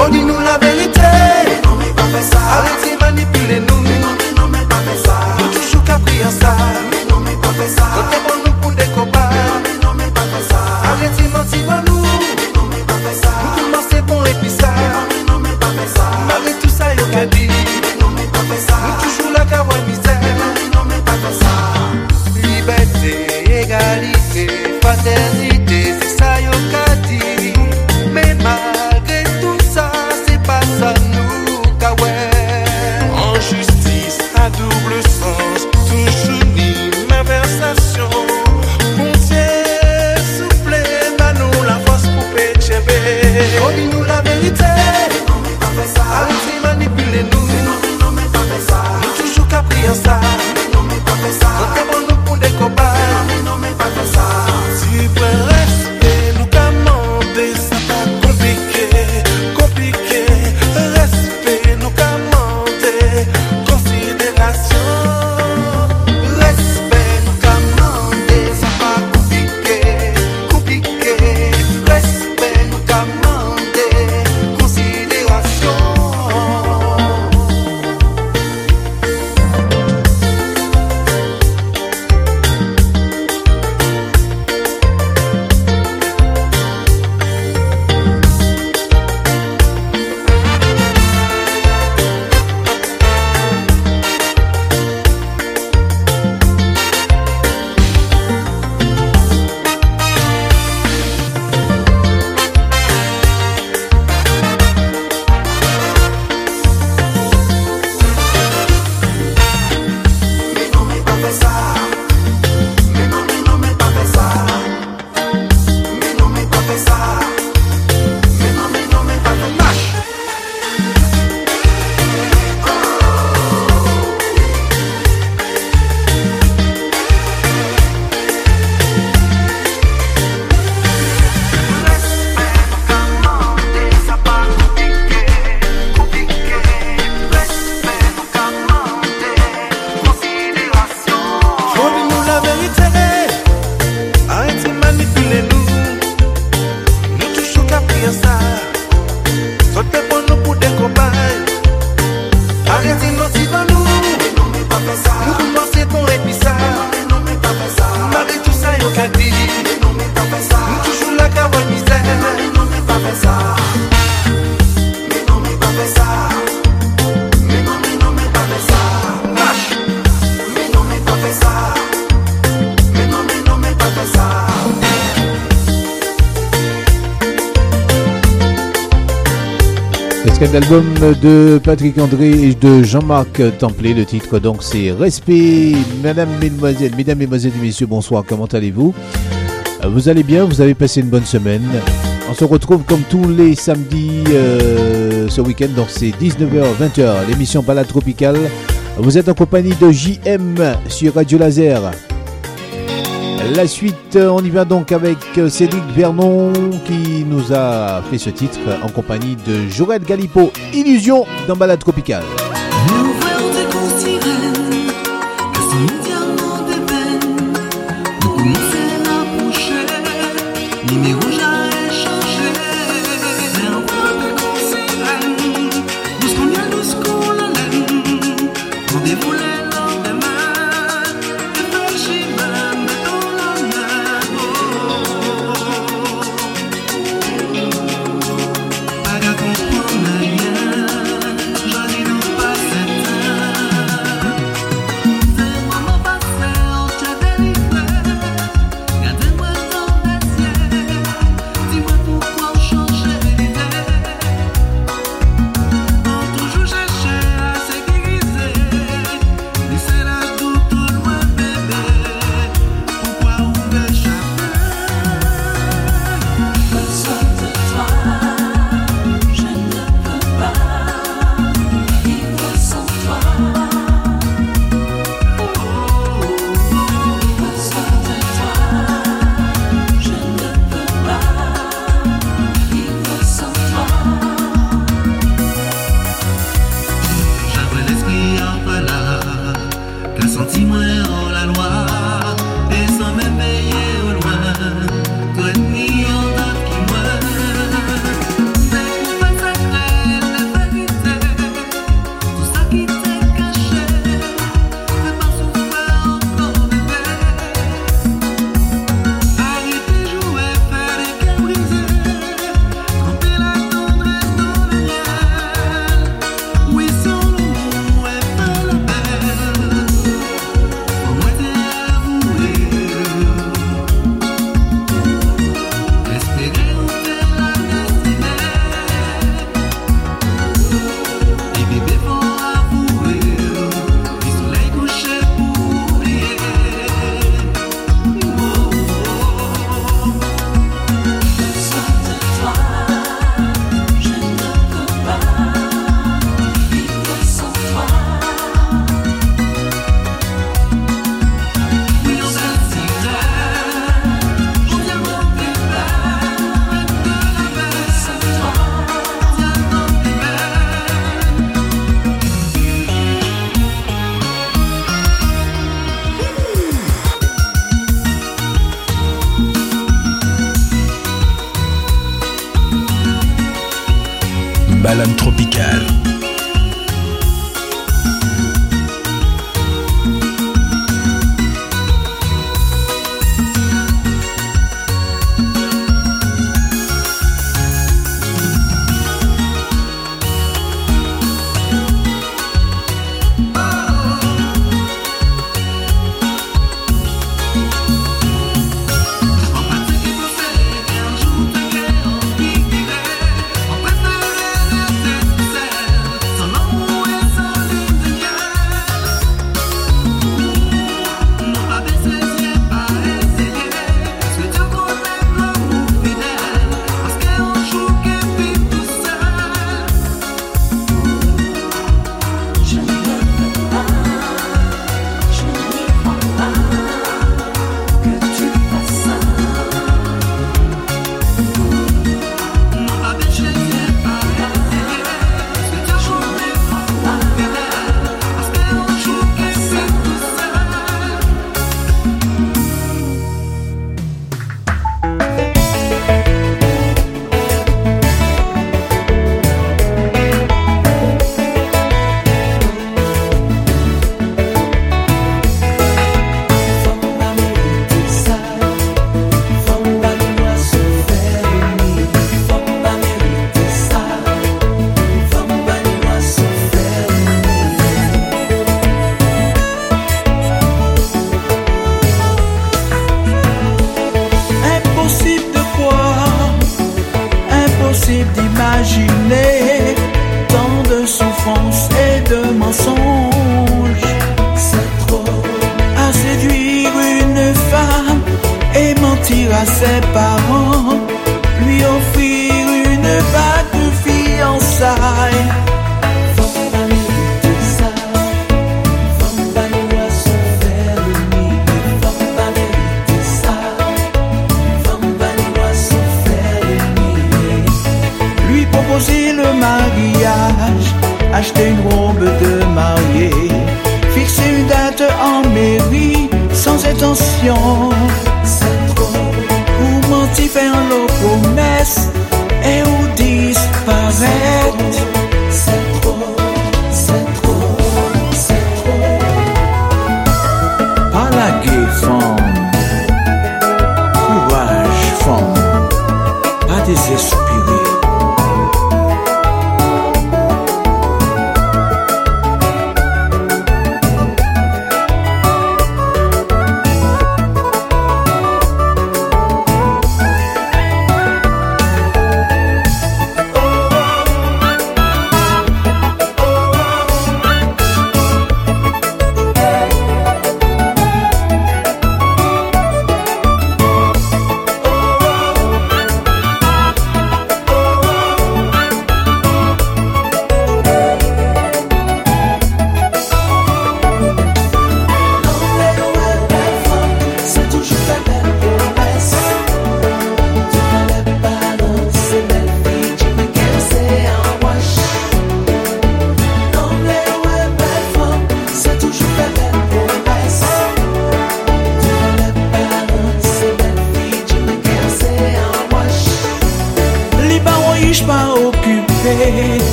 Bon di nou la verite Ale ti manipile nou d'album de Patrick André et de Jean-Marc Templé. Le titre, donc, c'est Respect. Madame, mesdemoiselles, mesdames, mesdemoiselles et messieurs, bonsoir. Comment allez-vous? Euh, vous allez bien? Vous avez passé une bonne semaine? On se retrouve comme tous les samedis euh, ce week-end. Donc, c'est 19h-20h, l'émission Balade Tropicale. Vous êtes en compagnie de JM sur Radio Laser. La suite, euh, on y va donc avec euh, Cédric Vernon qui nous a fait ce titre en compagnie de Jorel Galipo, Illusion dans Balade Tropicale.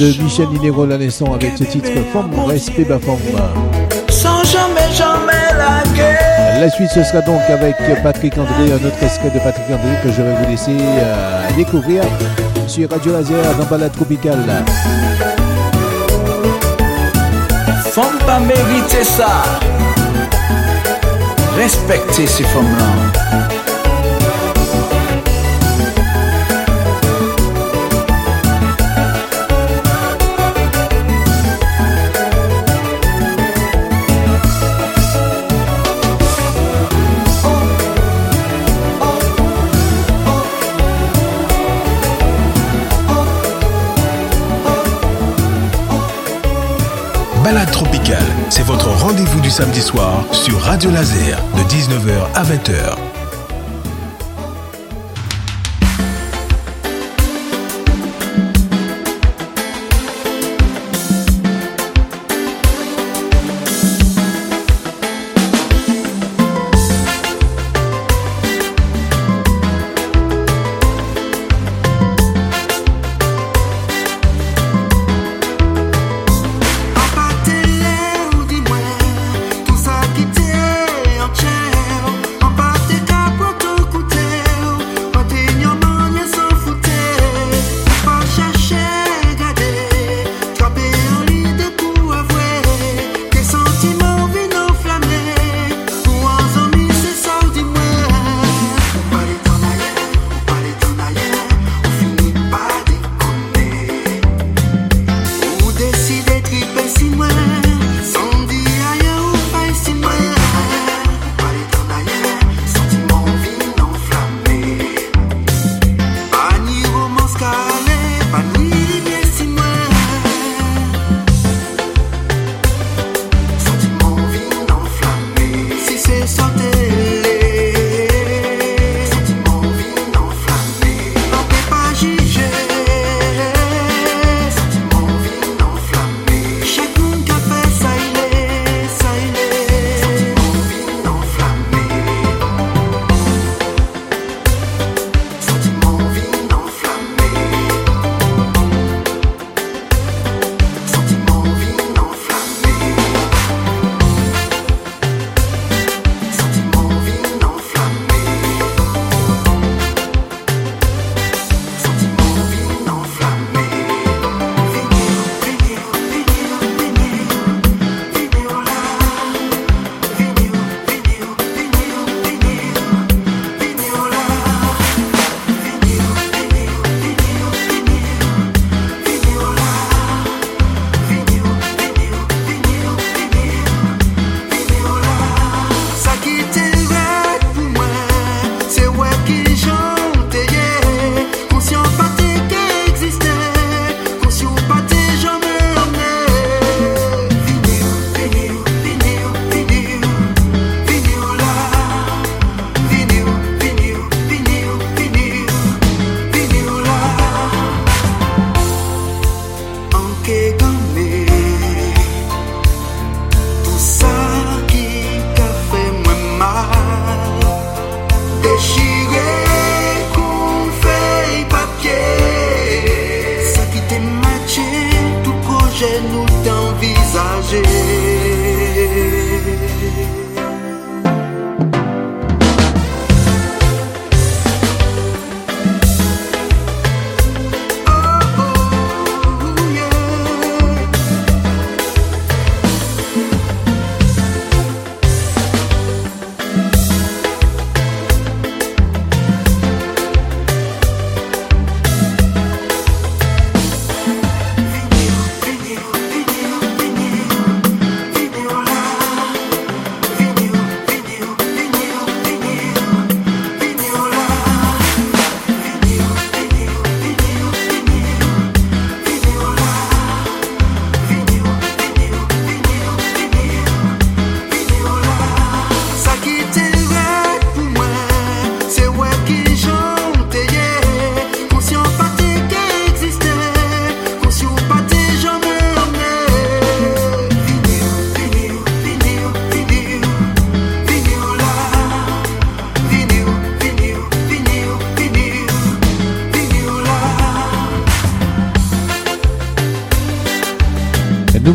De. Michel Linéro la naissance avec ce titre Femme, respect ma femme. Sans jamais, jamais la guerre La suite, ce sera donc avec Patrick André, un autre extrait de Patrick André que je vais vous laisser euh, découvrir sur Radio Laser dans Balade Tropicale. Femme pas mériter ça Respectez ces femmes-là votre rendez-vous du samedi soir sur Radio Laser de 19h à 20h.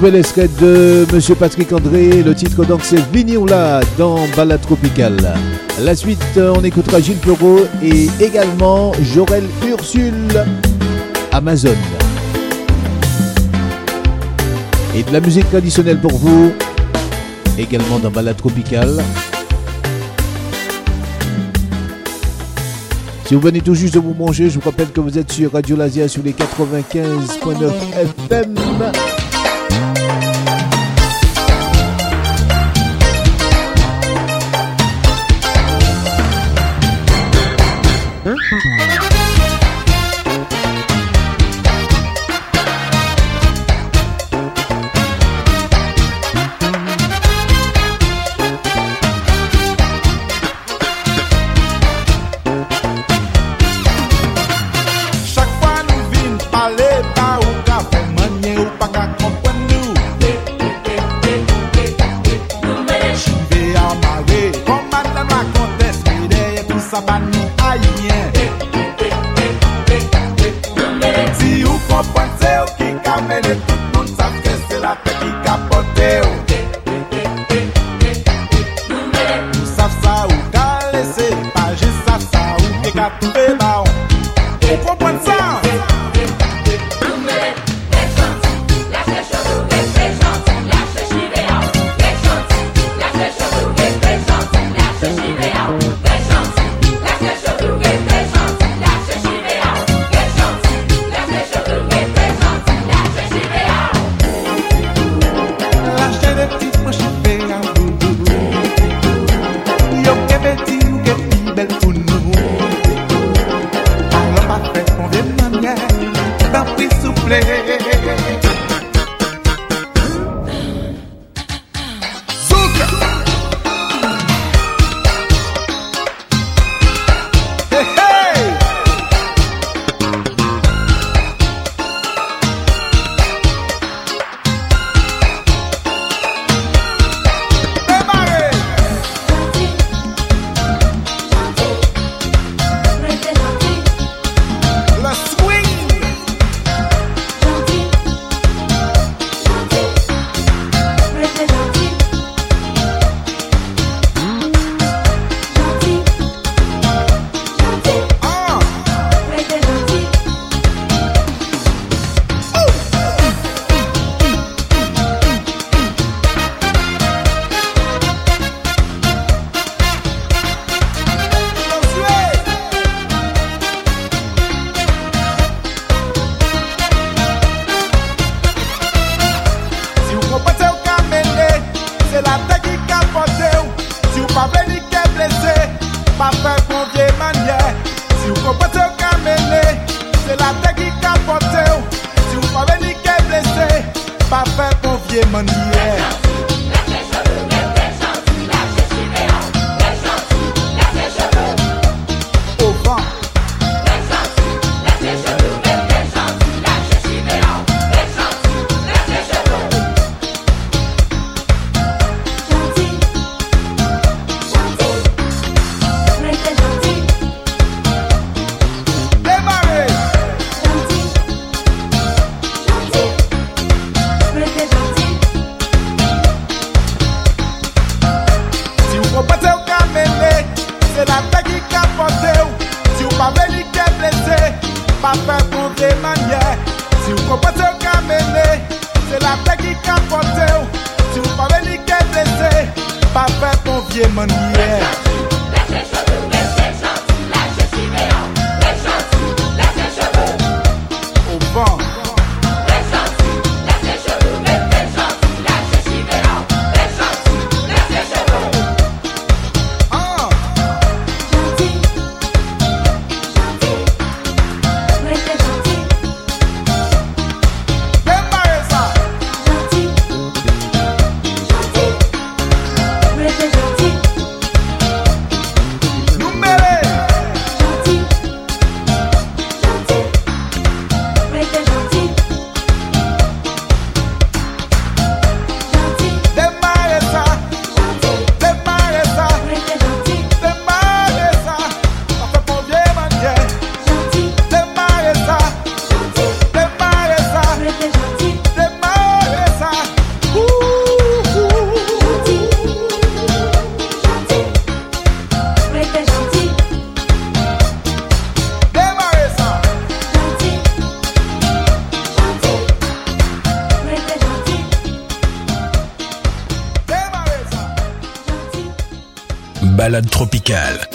Nouvel de Monsieur Patrick André. Le titre donc c'est Vignola dans Balade Tropicale. La suite, on écoutera Gilles Perrault et également Jorel Ursule, Amazon. Et de la musique traditionnelle pour vous, également dans Balade Tropicale. Si vous venez tout juste de vous manger, je vous rappelle que vous êtes sur Radio Lazia sur les 95.9 FM. Vous qui An veni ke blese Pa fe konvye manye Si ou kompete ou ka mene Se la te ki kapote ou Si ou pa veni ke blese Pa fe konvye manye balade tropicale.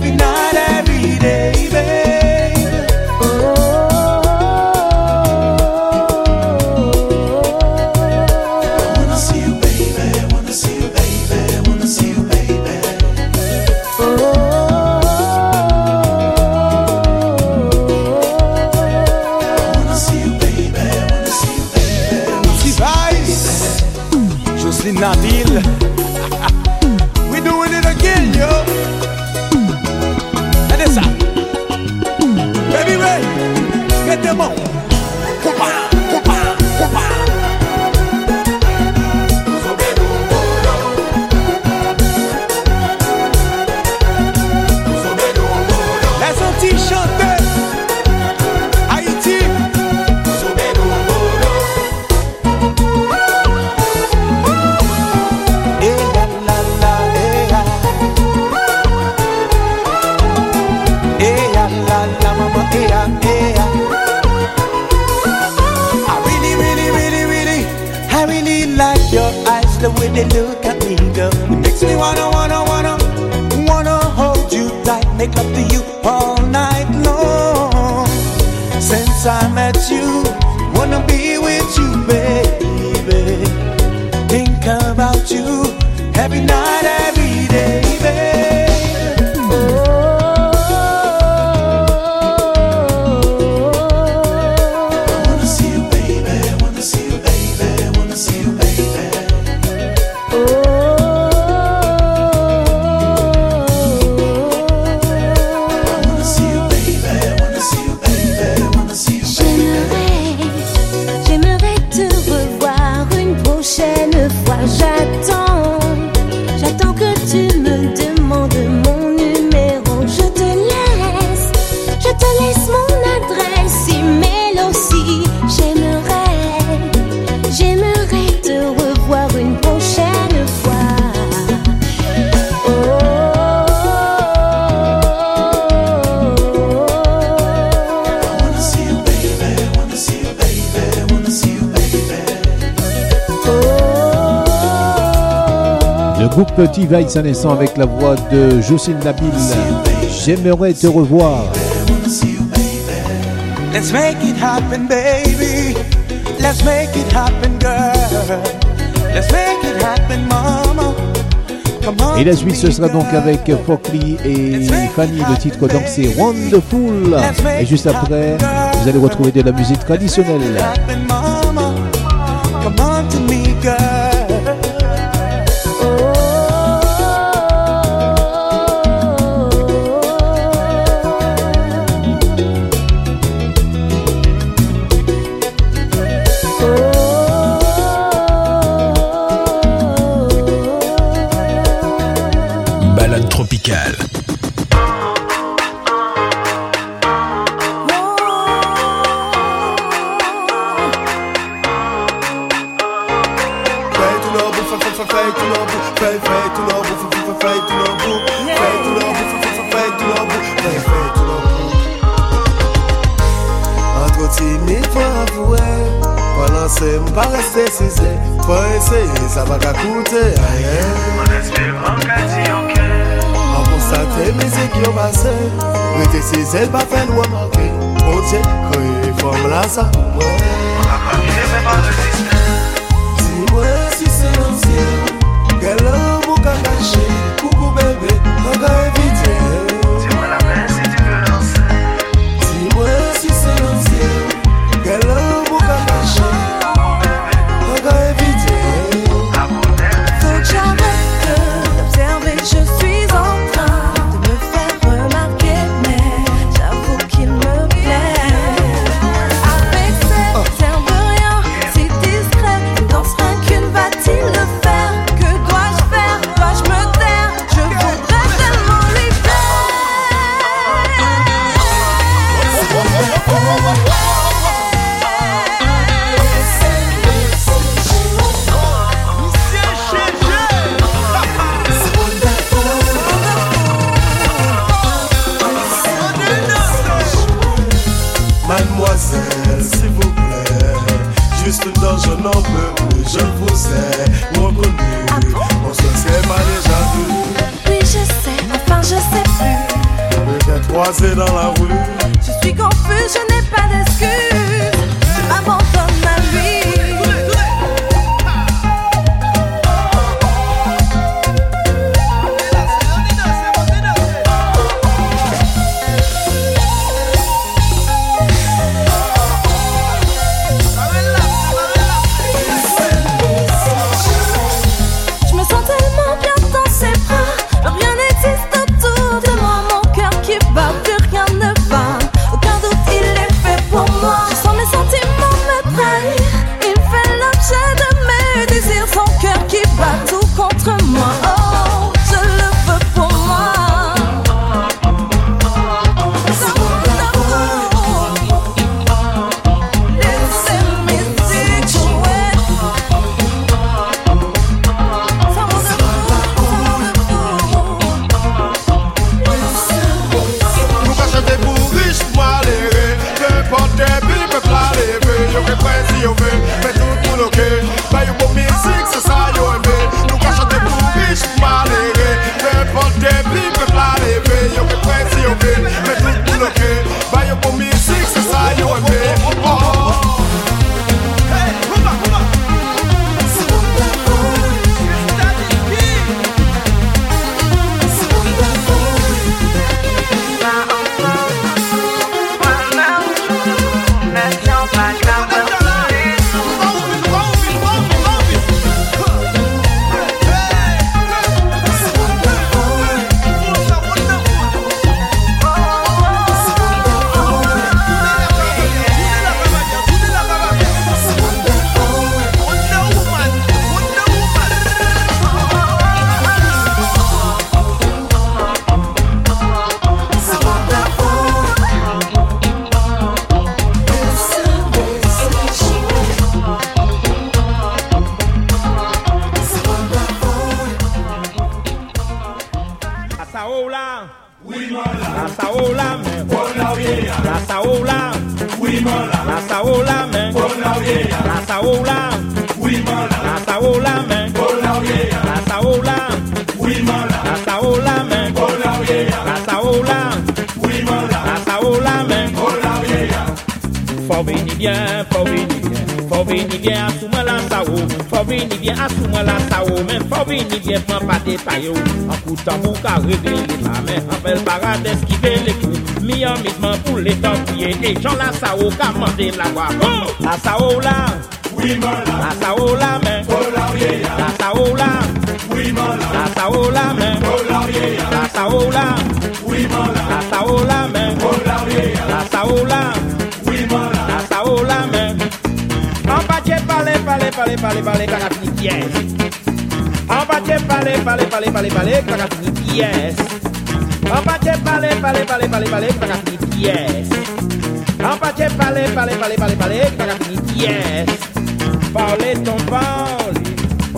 every night. Petit Vice à naissant avec la voix de Jocelyne Nabil. J'aimerais te revoir. Let's make it happen, baby. Let's make it happen, girl. Let's make it happen, mama. Et la suite, ce sera donc avec Fockley et Fanny, le titre dansé Wonderful. Et juste après, vous allez retrouver de la musique traditionnelle. E mizik yo pase Rete si zel pa fen wamanke Montye kreye fom la sa A pa mi ne me pa resiste Ti mwen si se lansye Gel an mou ka kache Koukou bebe, an ka evi. La Saola. La Saola, men. Faut venir bien, faut venir bien, faut venir bien, assume la sao, faut venir bien, assume la sao, mais faut venir bien, prends pas des paillots, en coup de tambour qu'à régler les mains, en belle parade esquiver les coups, mis en misement pour les torpiller, et Jean la sao, qu'à manger la voix, oh, la sao là, la sao là, mais, la sao là, la sao là, mais, la sao là, la sao là, mais, la sao là, la saola, men. En parler, parler, parler, parler, parler, quand la fini pièce. En parler, parler, parler, parler, parler, quand la fini pièce. En parler, parler, parler, parler, quand la fini pièce. En parler, parler, parler, parler, quand la fini pièce. Parler ton parler,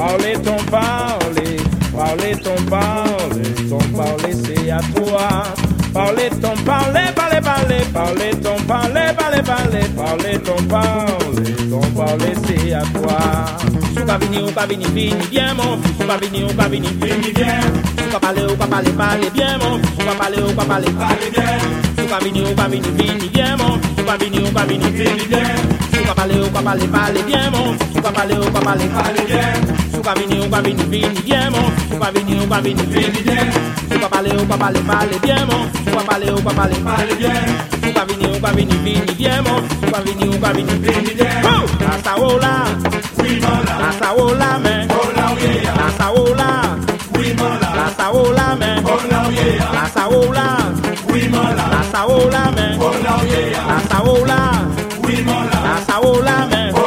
parler ton parler, parler ton parler, ton parler c'est à toi. Parler ton parler, parler, parler, parler ton parler, parler, parler, parler ton parler, ton parler c'est à toi. Sou ka vini ou ka vini vini bien mon fils, ou ka vini vini bien. Sou ka parler ou ka parler parler bien mon fils, ou ka parler parler bien. Sou ka vini ou ka vini vini bien mon fils, ou ka vini vini bien. Sou ka parler ou ka parler parler bien mon fils, ou ka parler parler bien. Sou ka vini ou ka vini vini bien mon fils, sou ka vini ou ka vini vini bien. Sou ka parler ou ka parler parler bien mon fils, sou ka parler ou ka parler parler bien. Sou ka vini ou ka vini vini bien mon fils, sou ka vini ou ka vini vini bien. Oh! La saola, la saola men, la saola, la saola men, la saola, la saola men, la saola, la saola men.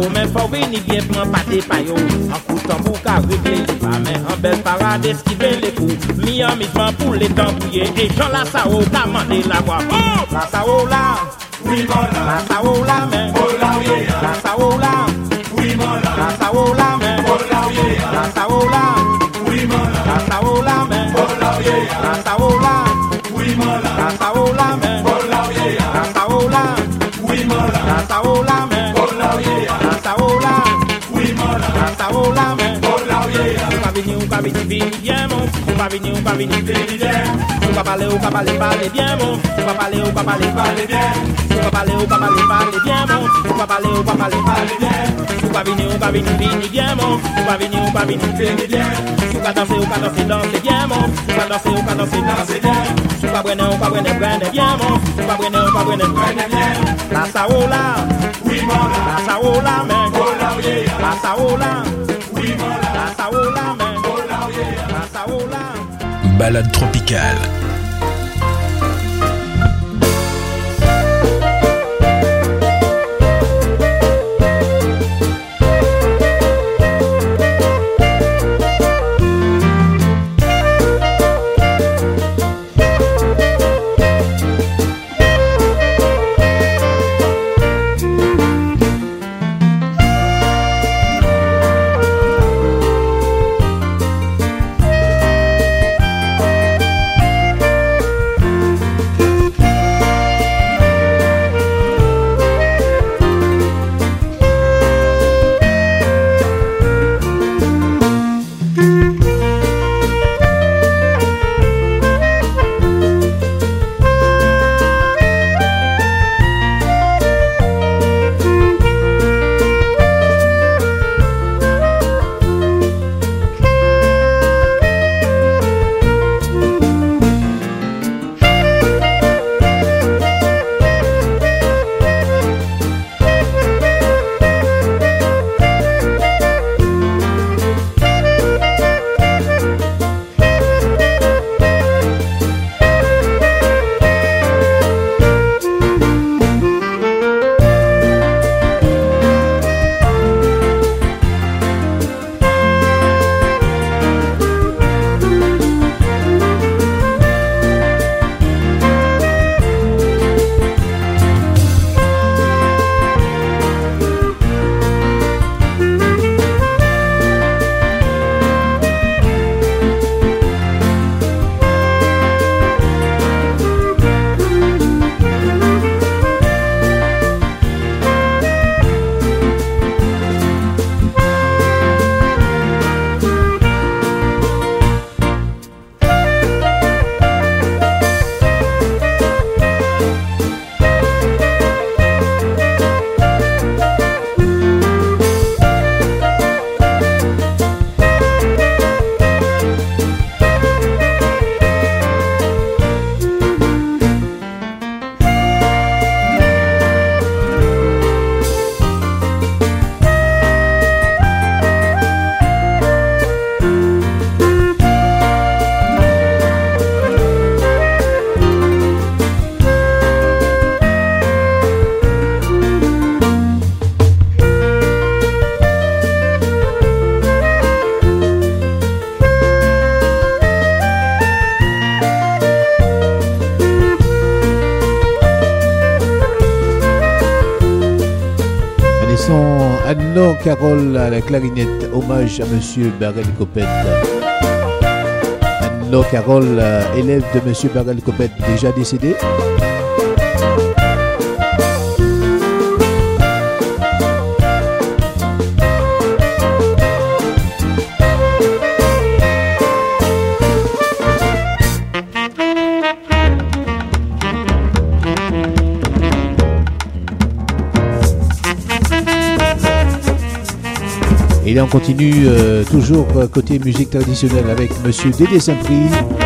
Assume la sao, mais faut venir bien, prends pas tes paillots, en coup de tambour qu'a réglé, pas mais en belle parade, esquiver les coups, mis en misement pour les tambouiller, et Jean la qu'a mandé la voix, oh, la sao la, la sao la men, la la, la sao la men, la sao la, la sao la men, la sao la, la pa vini ou pa bien mon Ou pa vini ou pa vini bien. Ou pa pale ou pa pale pale bien mon Ou pa pale ou pa pale pale bien. Ou pa pale ou pa pale pale bien mon Ou pa pale ou pa pale pale bien. Ou pa vini ou pa vini vini bien mon Ou pa vini ou pa vini vini bien. Ou ka danse ou ka danse danse bien mon Ou ka danse ou ka danse danse bien. Ou pa brene ou pa brene brene bien mon Ou pa brene ou pa brene brene bien. La. Saola La saola men La saola La. Saola men La saola Balade tropicale. Carole à la clarinette, hommage à Monsieur Barel Copette. Anno Carole, euh, élève de Monsieur Barel Copette, déjà décédé. Continue euh, toujours euh, côté musique traditionnelle avec Monsieur Dédé Saint-Prix.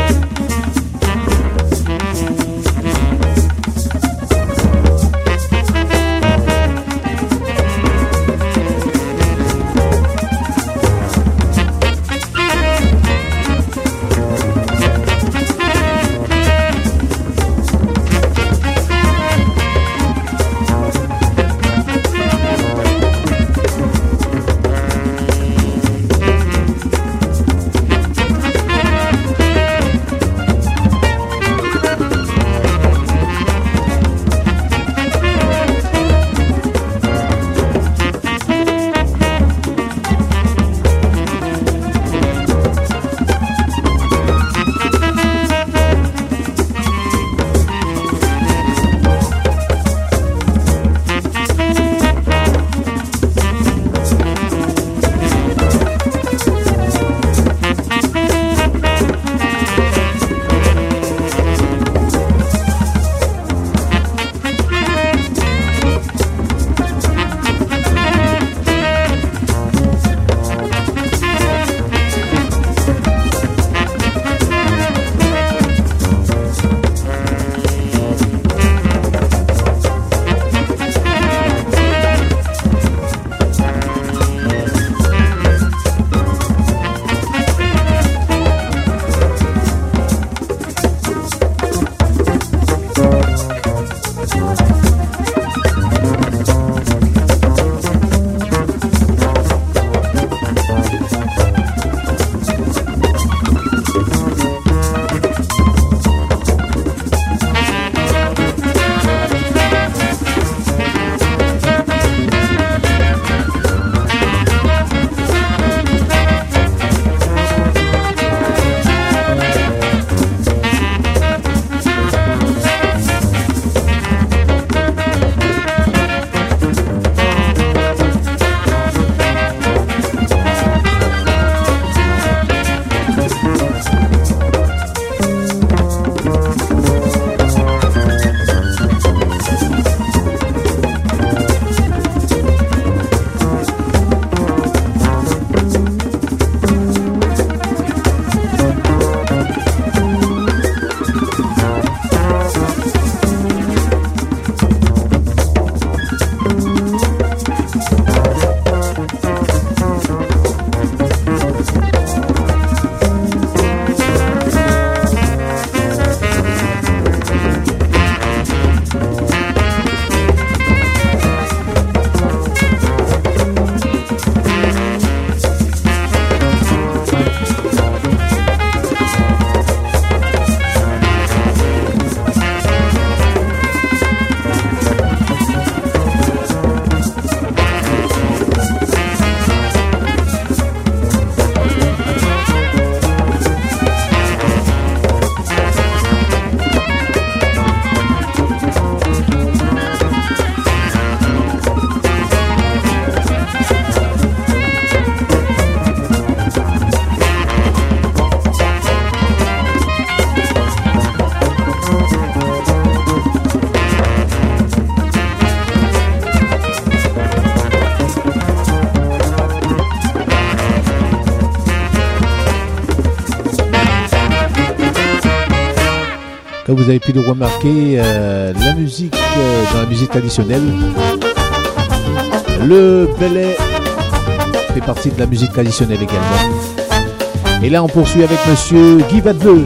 Vous avez pu le remarquer, euh, la musique, euh, dans la musique traditionnelle, le belay fait partie de la musique traditionnelle également. Et là, on poursuit avec monsieur Guy Vadeux.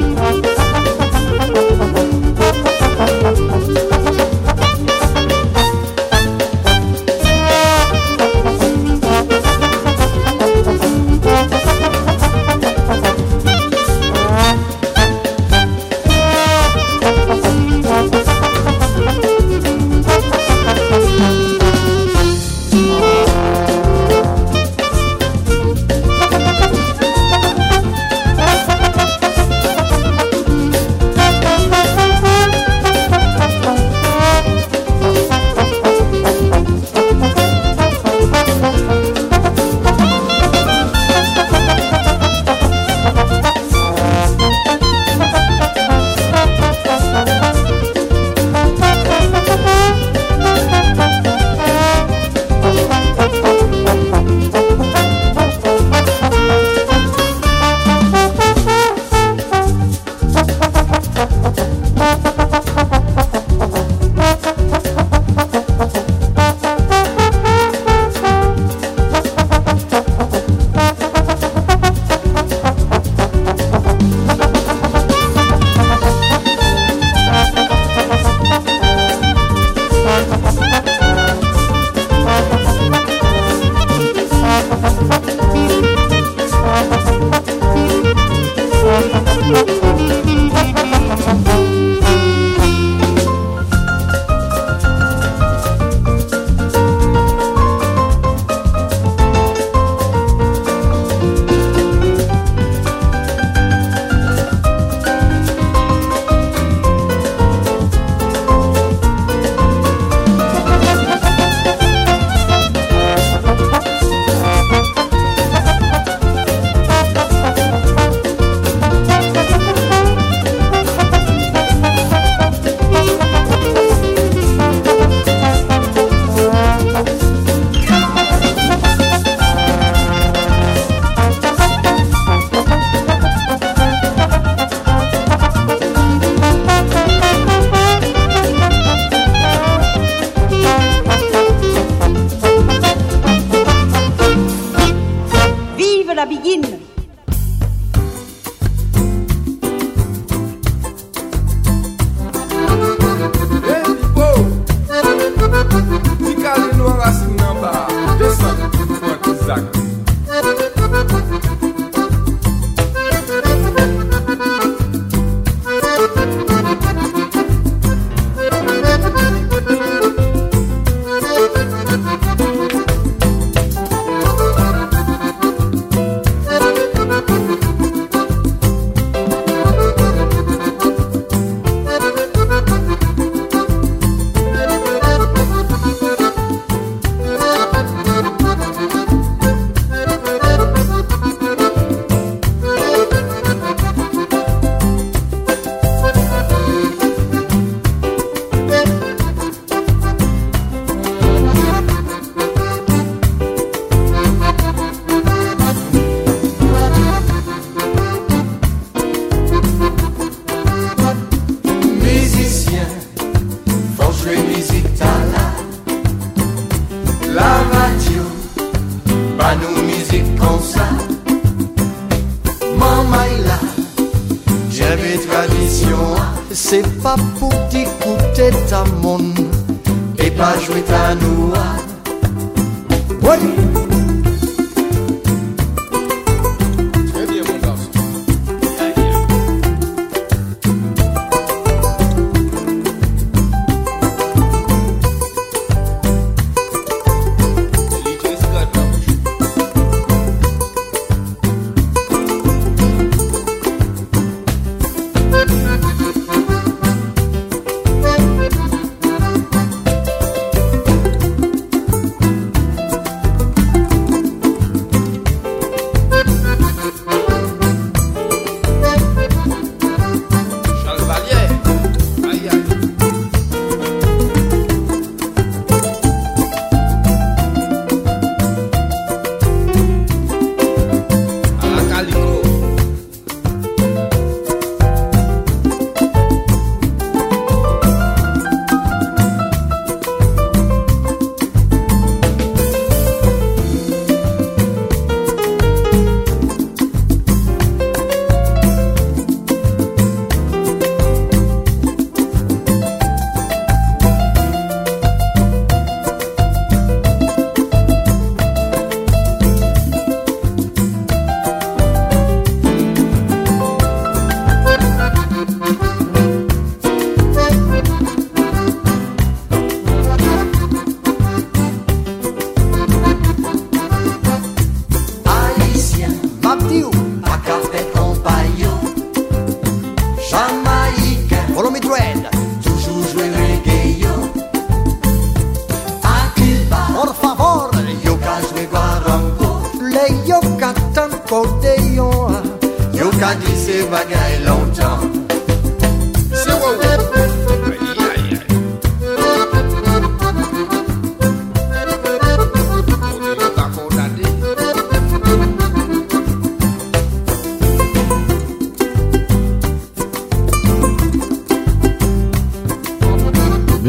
ta moun E pa jwe ta noua Woy!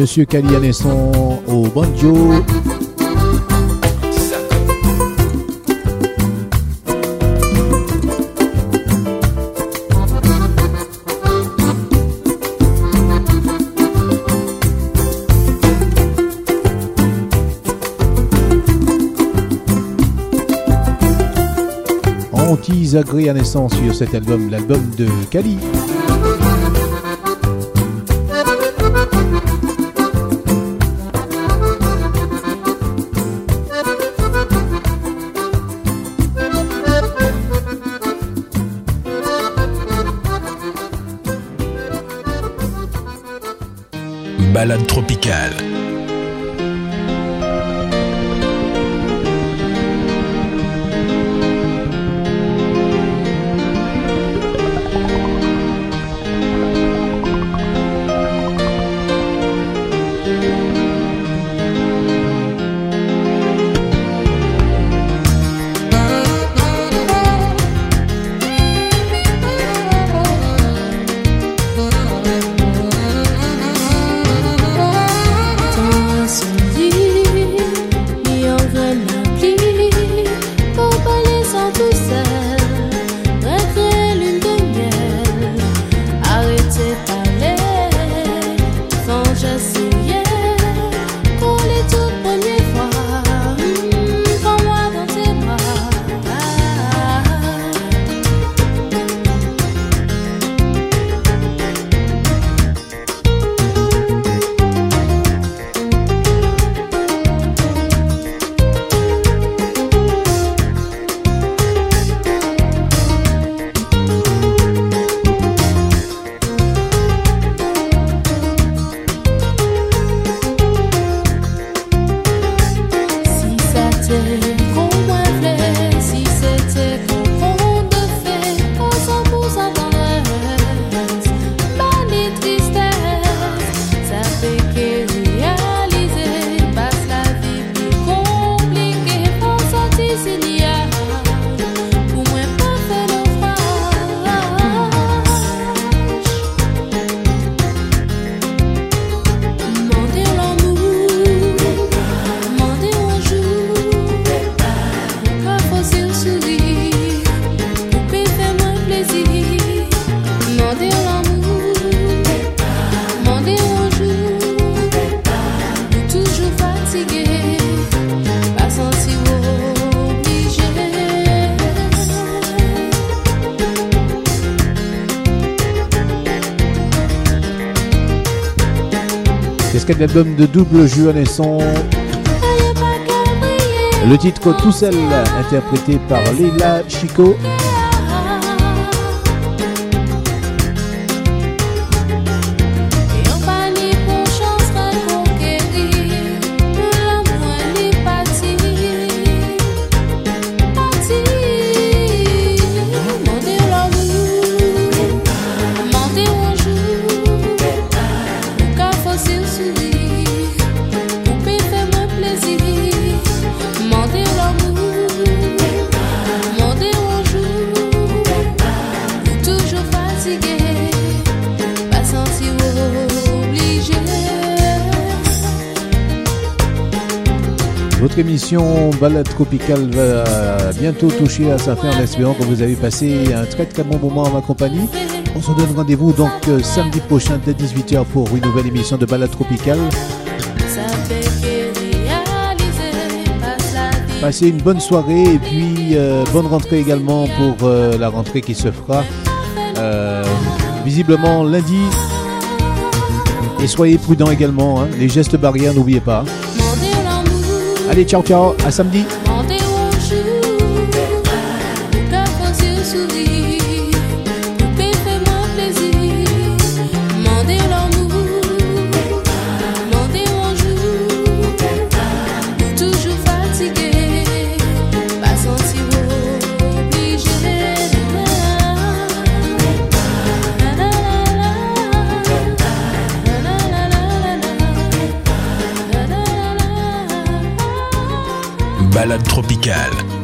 Monsieur Calianesson au banjo. On tease à naissance sur cet album, l'album de Cali. D'album de double Juanesson. Le titre Tout seul, interprété par Leila Chico. Émission Balade Tropicale va bientôt toucher à sa fin en espérant que vous avez passé un très très bon moment en ma compagnie. On se donne rendez-vous donc euh, samedi prochain dès 18h pour une nouvelle émission de Balade Tropicale. Passez une bonne soirée et puis euh, bonne rentrée également pour euh, la rentrée qui se fera euh, visiblement lundi. Et soyez prudents également, hein. les gestes barrières, n'oubliez pas. Allez, ciao ciao, à samedi. Balade tropicale.